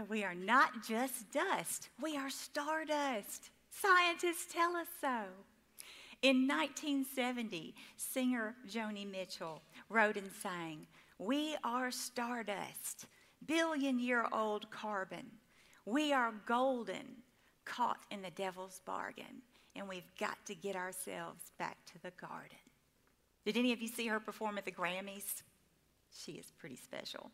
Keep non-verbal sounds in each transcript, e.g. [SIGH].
So we are not just dust, we are stardust. Scientists tell us so. In 1970, singer Joni Mitchell wrote and sang, We are stardust, billion year old carbon. We are golden, caught in the devil's bargain, and we've got to get ourselves back to the garden. Did any of you see her perform at the Grammys? She is pretty special.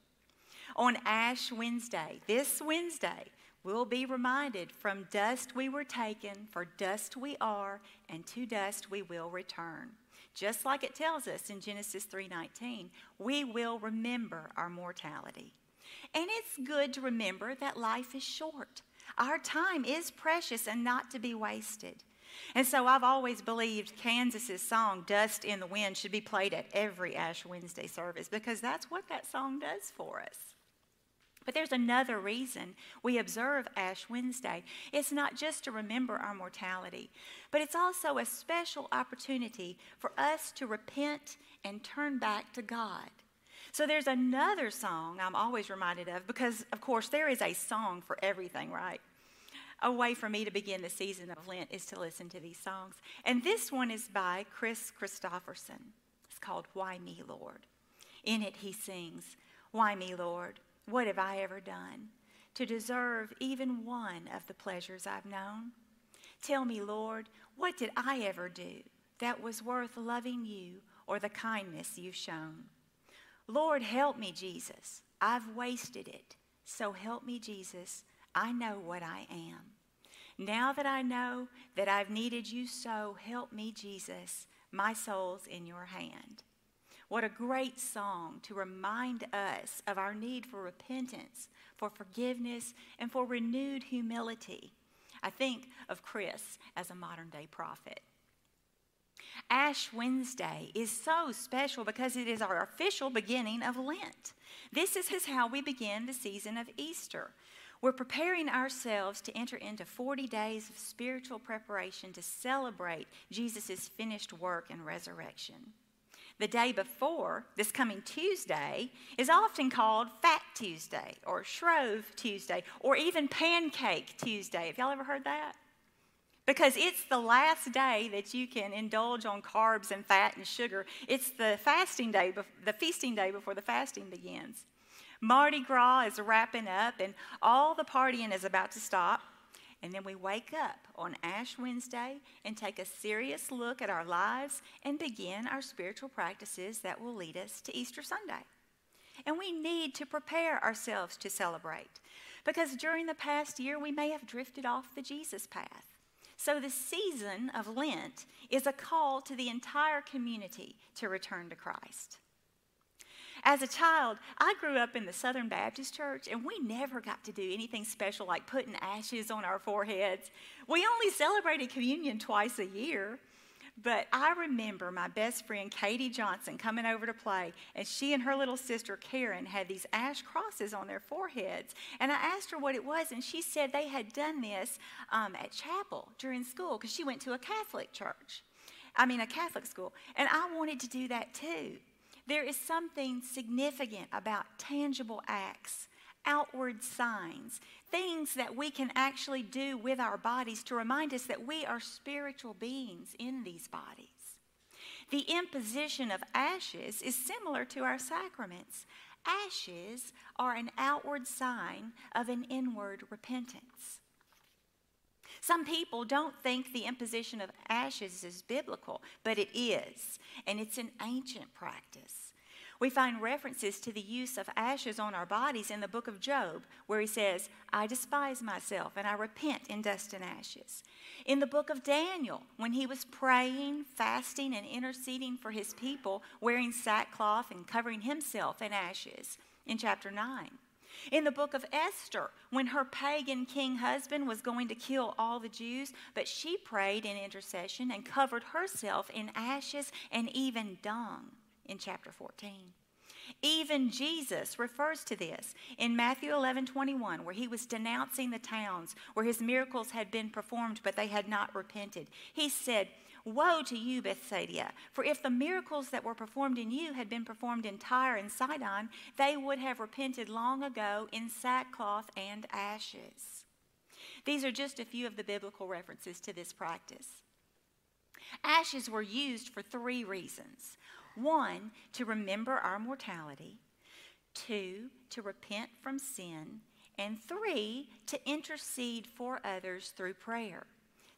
On Ash Wednesday, this Wednesday, we'll be reminded from dust we were taken, for dust we are, and to dust we will return. Just like it tells us in Genesis 3:19, we will remember our mortality. And it's good to remember that life is short. Our time is precious and not to be wasted. And so I've always believed Kansas's song, Dust in the Wind, should be played at every Ash Wednesday service because that's what that song does for us. But there's another reason we observe Ash Wednesday. It's not just to remember our mortality, but it's also a special opportunity for us to repent and turn back to God. So there's another song I'm always reminded of because, of course, there is a song for everything, right? A way for me to begin the season of Lent is to listen to these songs. And this one is by Kris Kristofferson. It's called Why Me, Lord. In it, he sings, Why me, Lord? What have I ever done to deserve even one of the pleasures I've known? Tell me, Lord, what did I ever do that was worth loving you or the kindness you've shown? Lord, help me, Jesus. I've wasted it. So help me, Jesus. I know what I am. Now that I know that I've needed you so, help me, Jesus. My soul's in your hand. What a great song to remind us of our need for repentance, for forgiveness, and for renewed humility. I think of Kris as a modern day prophet. Ash Wednesday is so special because it is our official beginning of Lent. This is how we begin the season of Easter. We're preparing ourselves to enter into 40 days of spiritual preparation to celebrate Jesus' finished work and resurrection. The day before, this coming Tuesday, is often called Fat Tuesday or Shrove Tuesday or even Pancake Tuesday. Have y'all ever heard that? because it's the last day that you can indulge on carbs and fat and sugar. It's the fasting day, the feasting day before the fasting begins. Mardi Gras is wrapping up, and all the partying is about to stop. And then we wake up on Ash Wednesday and take a serious look at our lives and begin our spiritual practices that will lead us to Easter Sunday. And we need to prepare ourselves to celebrate because during the past year we may have drifted off the Jesus path. So, the season of Lent is a call to the entire community to return to Christ. As a child, I grew up in the Southern Baptist Church, and we never got to do anything special like putting ashes on our foreheads. We only celebrated communion twice a year. But I remember my best friend Katie Johnson coming over to play, and she and her little sister Karen had these ash crosses on their foreheads. And I asked her what it was, and she said they had done this um, at chapel during school because she went to a Catholic church. I mean, a Catholic school. And I wanted to do that too. There is something significant about tangible acts outward signs, things that we can actually do with our bodies to remind us that we are spiritual beings in these bodies. The imposition of ashes is similar to our sacraments. Ashes are an outward sign of an inward repentance. Some people don't think the imposition of ashes is biblical, but it is, and it's an ancient practice. We find references to the use of ashes on our bodies in the book of Job, where he says, I despise myself and I repent in dust and ashes. In the book of Daniel, when he was praying, fasting, and interceding for his people, wearing sackcloth and covering himself in ashes, in chapter 9. In the book of Esther, when her pagan king husband was going to kill all the Jews, but she prayed in intercession and covered herself in ashes and even dung in chapter 14. Even Jesus refers to this in Matthew 11 21, where he was denouncing the towns where his miracles had been performed, but they had not repented. He said, Woe to you, Bethsaida! For if the miracles that were performed in you had been performed in Tyre and Sidon, they would have repented long ago in sackcloth and ashes. These are just a few of the biblical references to this practice. Ashes were used for three reasons one, to remember our mortality, two, to repent from sin, and three, to intercede for others through prayer.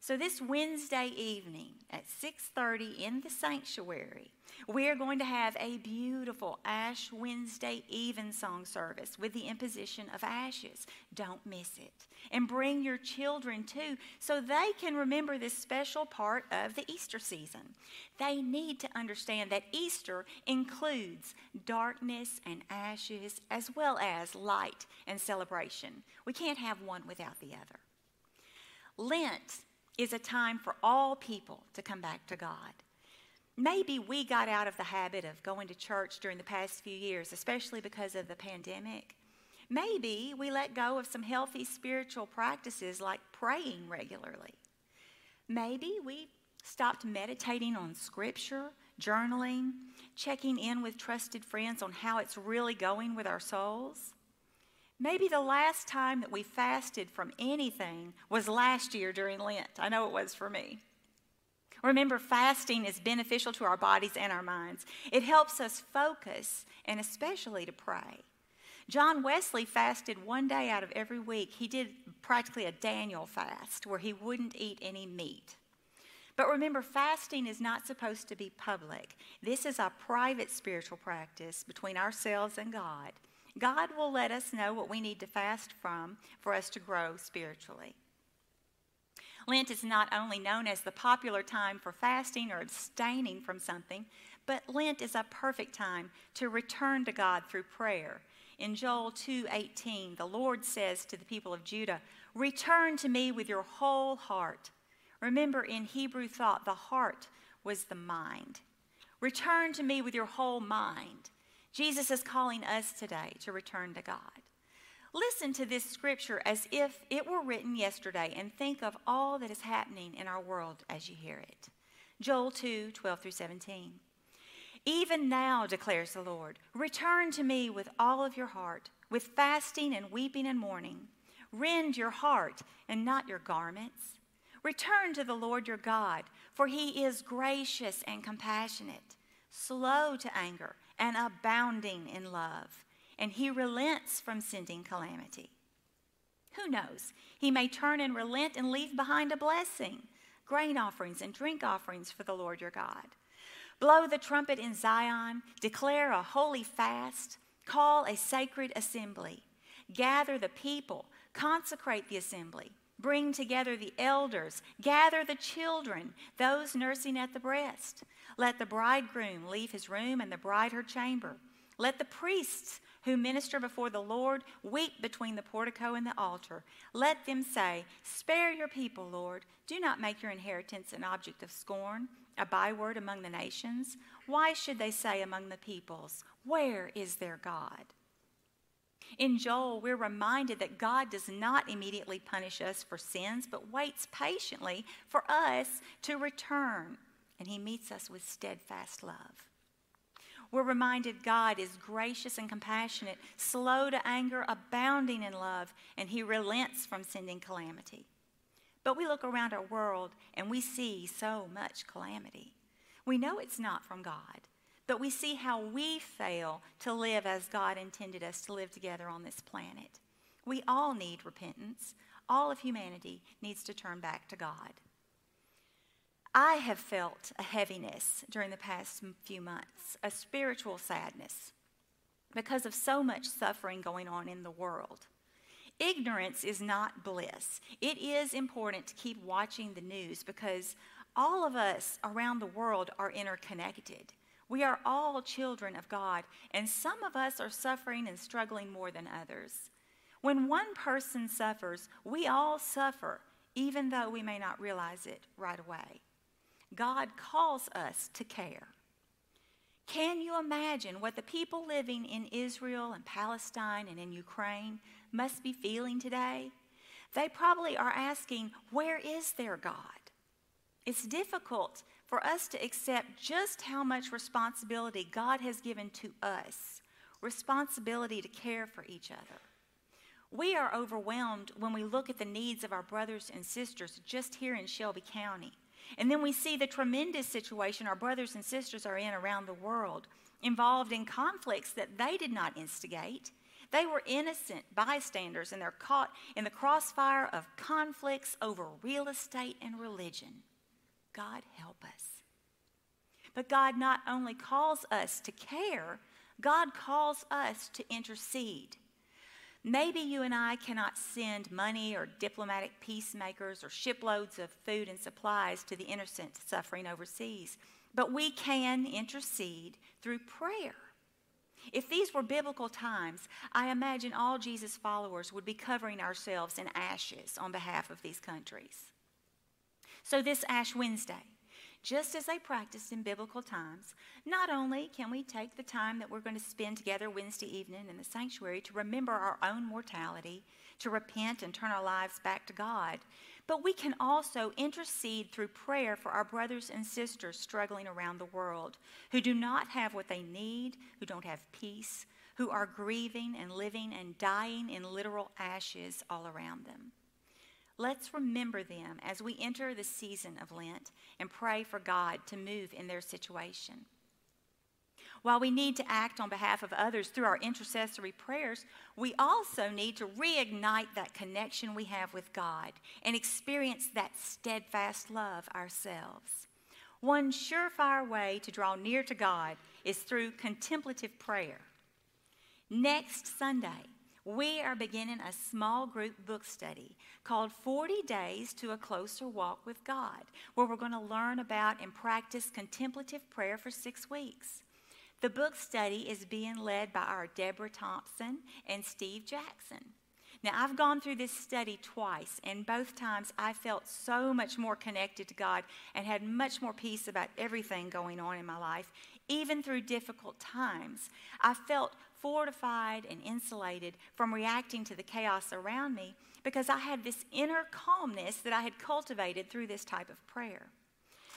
So this Wednesday evening at 6:30 in the sanctuary, we are going to have a beautiful Ash Wednesday evensong service with the imposition of ashes. Don't miss it. And bring your children too so they can remember this special part of the Easter season. They need to understand that Easter includes darkness and ashes as well as light and celebration. We can't have one without the other. Lent is a time for all people to come back to God. Maybe we got out of the habit of going to church during the past few years, especially because of the pandemic. Maybe we let go of some healthy spiritual practices like praying regularly. Maybe we stopped meditating on scripture, journaling, checking in with trusted friends on how it's really going with our souls. Maybe the last time that we fasted from anything was last year during Lent. I know it was for me. Remember, fasting is beneficial to our bodies and our minds. It helps us focus and especially to pray. John Wesley fasted one day out of every week. He did practically a Daniel fast where he wouldn't eat any meat. But remember, fasting is not supposed to be public. This is a private spiritual practice between ourselves and God. God will let us know what we need to fast from for us to grow spiritually. Lent is not only known as the popular time for fasting or abstaining from something, but Lent is a perfect time to return to God through prayer. In Joel 2:18, the Lord says to the people of Judah, "Return to me with your whole heart." Remember in Hebrew thought the heart was the mind. Return to me with your whole mind. Jesus is calling us today to return to God. Listen to this scripture as if it were written yesterday and think of all that is happening in our world as you hear it. Joel 2 12 through 17. Even now, declares the Lord, return to me with all of your heart, with fasting and weeping and mourning. Rend your heart and not your garments. Return to the Lord your God, for he is gracious and compassionate, slow to anger and abounding in love, and he relents from sending calamity. Who knows? He may turn and relent and leave behind a blessing, grain offerings and drink offerings for the Lord your God. Blow the trumpet in Zion, declare a holy fast, call a sacred assembly, gather the people, consecrate the assembly, bring together the elders, gather the children, those nursing at the breast. Let the bridegroom leave his room and the bride her chamber. Let the priests who minister before the Lord weep between the portico and the altar. Let them say, Spare your people, Lord. Do not make your inheritance an object of scorn, a byword among the nations. Why should they say among the peoples, Where is their God? In Joel, we're reminded that God does not immediately punish us for sins, but waits patiently for us to return and he meets us with steadfast love. We're reminded God is gracious and compassionate, slow to anger, abounding in love, and he relents from sending calamity. But we look around our world and we see so much calamity. We know it's not from God, but we see how we fail to live as God intended us to live together on this planet. We all need repentance. All of humanity needs to turn back to God. I have felt a heaviness during the past few months, a spiritual sadness, because of so much suffering going on in the world. Ignorance is not bliss. It is important to keep watching the news because all of us around the world are interconnected. We are all children of God, and some of us are suffering and struggling more than others. When one person suffers, we all suffer, even though we may not realize it right away. God calls us to care. Can you imagine what the people living in Israel and Palestine and in Ukraine must be feeling today? They probably are asking, Where is their God? It's difficult for us to accept just how much responsibility God has given to us responsibility to care for each other. We are overwhelmed when we look at the needs of our brothers and sisters just here in Shelby County. And then we see the tremendous situation our brothers and sisters are in around the world, involved in conflicts that they did not instigate. They were innocent bystanders and they're caught in the crossfire of conflicts over real estate and religion. God help us. But God not only calls us to care, God calls us to intercede. Maybe you and I cannot send money or diplomatic peacemakers or shiploads of food and supplies to the innocent suffering overseas, but we can intercede through prayer. If these were biblical times, I imagine all Jesus' followers would be covering ourselves in ashes on behalf of these countries. So, this Ash Wednesday, just as they practiced in biblical times, not only can we take the time that we're going to spend together Wednesday evening in the sanctuary to remember our own mortality, to repent and turn our lives back to God, but we can also intercede through prayer for our brothers and sisters struggling around the world who do not have what they need, who don't have peace, who are grieving and living and dying in literal ashes all around them. Let's remember them as we enter the season of Lent and pray for God to move in their situation. While we need to act on behalf of others through our intercessory prayers, we also need to reignite that connection we have with God and experience that steadfast love ourselves. One surefire way to draw near to God is through contemplative prayer. Next Sunday, we are beginning a small group book study called 40 Days to a Closer Walk with God, where we're going to learn about and practice contemplative prayer for six weeks. The book study is being led by our Deborah Thompson and Steve Jackson. Now, I've gone through this study twice, and both times I felt so much more connected to God and had much more peace about everything going on in my life, even through difficult times. I felt fortified and insulated from reacting to the chaos around me because I had this inner calmness that I had cultivated through this type of prayer.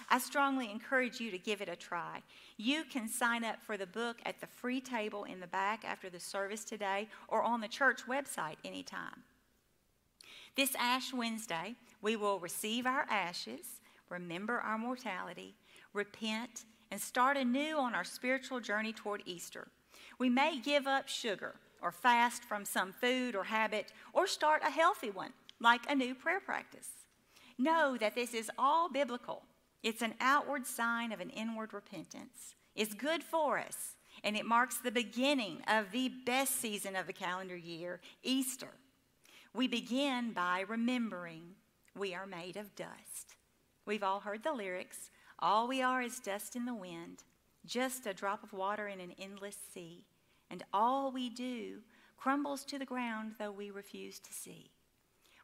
I strongly encourage you to give it a try. You can sign up for the book at the free table in the back after the service today or on the church website anytime. This Ash Wednesday, we will receive our ashes, remember our mortality, repent, and start anew on our spiritual journey toward Easter. We may give up sugar or fast from some food or habit or start a healthy one, like a new prayer practice. Know that this is all biblical. It's an outward sign of an inward repentance. It's good for us, and it marks the beginning of the best season of the calendar year, Easter. We begin by remembering we are made of dust. We've all heard the lyrics all we are is dust in the wind, just a drop of water in an endless sea and all we do crumbles to the ground though we refuse to see.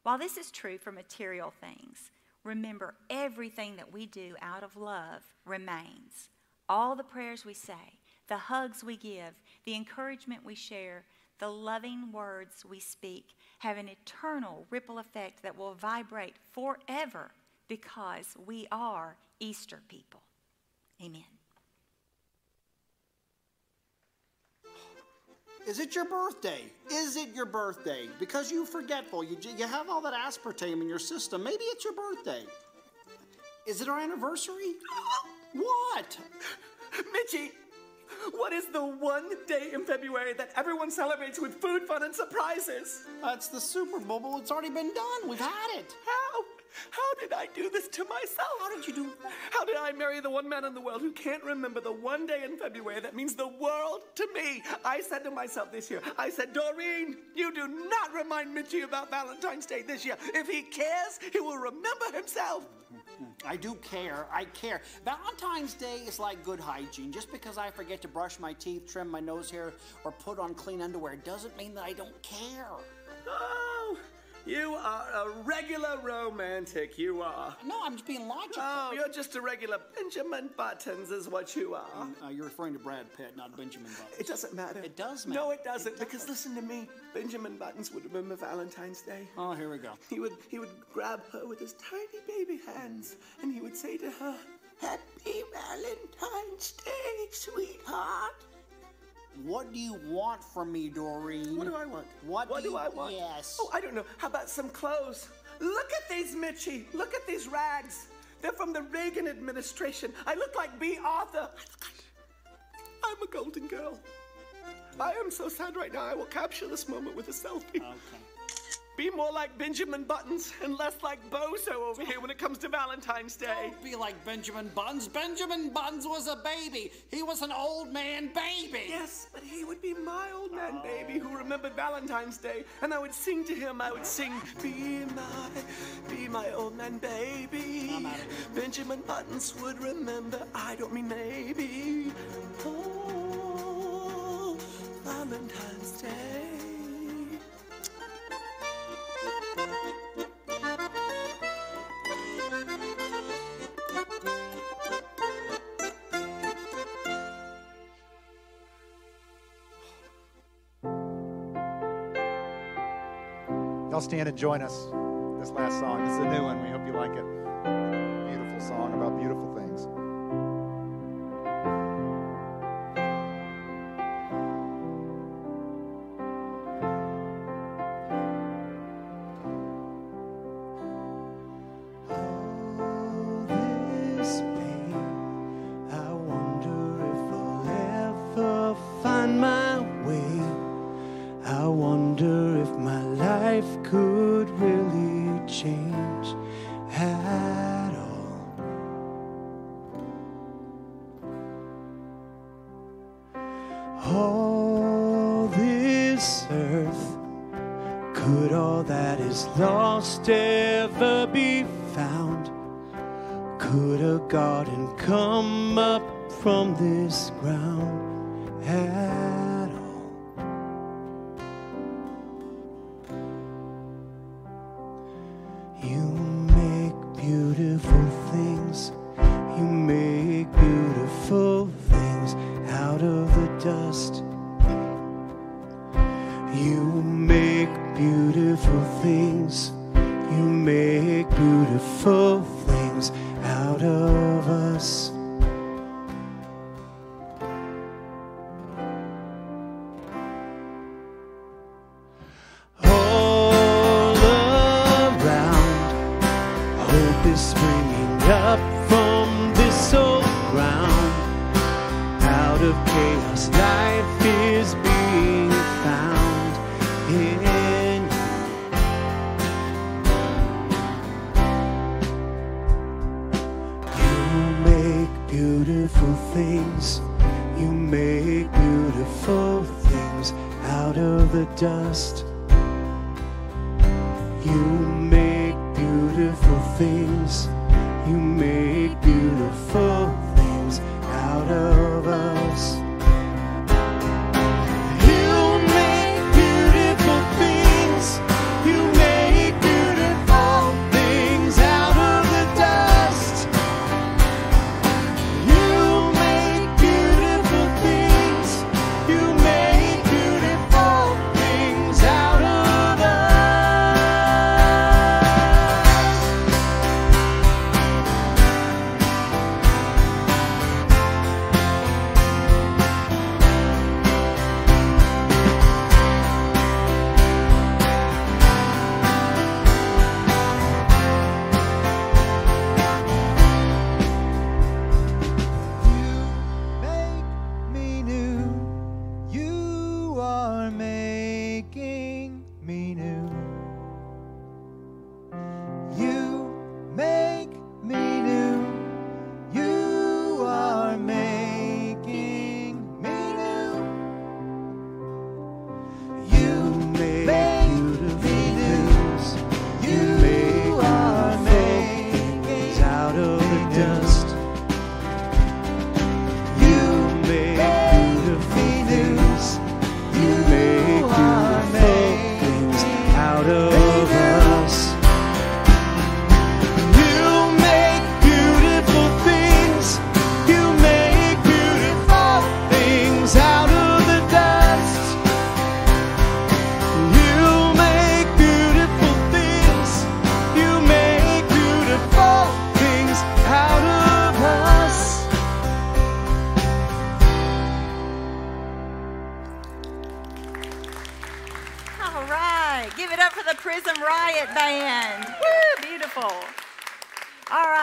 While this is true for material things, remember everything that we do out of love remains. All the prayers we say, the hugs we give, the encouragement we share, the loving words we speak have an eternal ripple effect that will vibrate forever because we are Easter people. Amen. Is it your birthday? Is it your birthday? Because you're forgetful. You, you have all that aspartame in your system. Maybe it's your birthday. Is it our anniversary? what? Mitchie, what is the one day in February that everyone celebrates with food, fun, and surprises? That's the Super Bowl. It's already been done. We've had it. How? How did I do this to myself? How did you do that? How did I marry the one man in the world who can't remember the one day in February that means the world to me? I said to myself this year, I said, Doreen, you do not remind Mitchie about Valentine's Day this year. If he cares, he will remember himself. I do care. I care. Valentine's Day is like good hygiene. Just because I forget to brush my teeth, trim my nose hair, or put on clean underwear doesn't mean that I don't care. Ah, You are a regular romantic, you are. No, I'm just being logical. Oh, you're just a regular Benjamin Buttons, is what you are. Uh, you're referring to Brad Pitt, not Benjamin Buttons. It doesn't matter. It does matter. No, it doesn't, It because does. listen to me. Benjamin Buttons would remember Valentine's Day. Oh, here we go. He would he would grab her with his tiny baby hands and he would say to her, Happy Valentine's Day, sweetheart. What do you want from me, Doreen? What do I want? What, what do, do, you, I want? Yes. Oh, I don't know. How about some clothes? Look at these, Mitchie. Look at these rags. They're from the Reagan administration. I look like Bea Arthur. I'm a golden girl. I am so sad right now. I will capture this moment with a selfie. Okay. Be more like Benjamin Buttons and less like Bozo over here when it comes to Valentine's Day. Don't be like Benjamin Buttons. Benjamin Buttons was a baby. He was an old man baby. Yes, but he would be my old man baby who remembered Valentine's Day, and I would sing to him. I would sing, "Be my, be my old man baby." I'm out of here. Benjamin Buttons would remember. I don't mean maybe. Oh, Valentine's Day. Stand and join us. This last song. Is a new one. We hope you like it. Beautiful song about beautiful things. Could a garden come up from this ground? At Out of chaos, life is being found in you. You make beautiful things. You make beautiful things out of the dust. You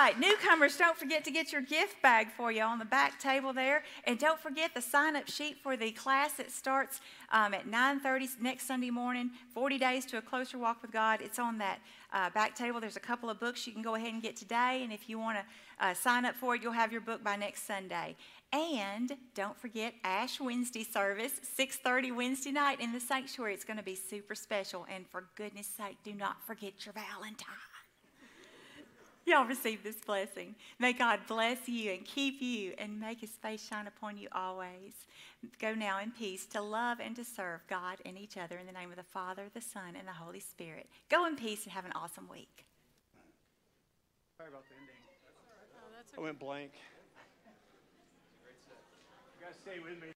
right, newcomers, don't forget to get your gift bag for you on the back table there, and don't forget the sign-up sheet for the class that starts um, at 9:30 next Sunday morning. 40 days to a closer walk with God. It's on that uh, back table. There's a couple of books you can go ahead and get today, and if you want to uh, sign up for it, you'll have your book by next Sunday. And don't forget Ash Wednesday service, 6:30 Wednesday night in the sanctuary. It's going to be super special, and for goodness sake, do not forget your Valentine. [LAUGHS] Y'all receive this blessing. May God bless you and keep you and make his face shine upon you always. Go now in peace to love and to serve God and each other in the name of the Father, the Son, and the Holy Spirit. Go in peace and have an awesome week. Sorry about the ending. I went blank. You guys stay with me.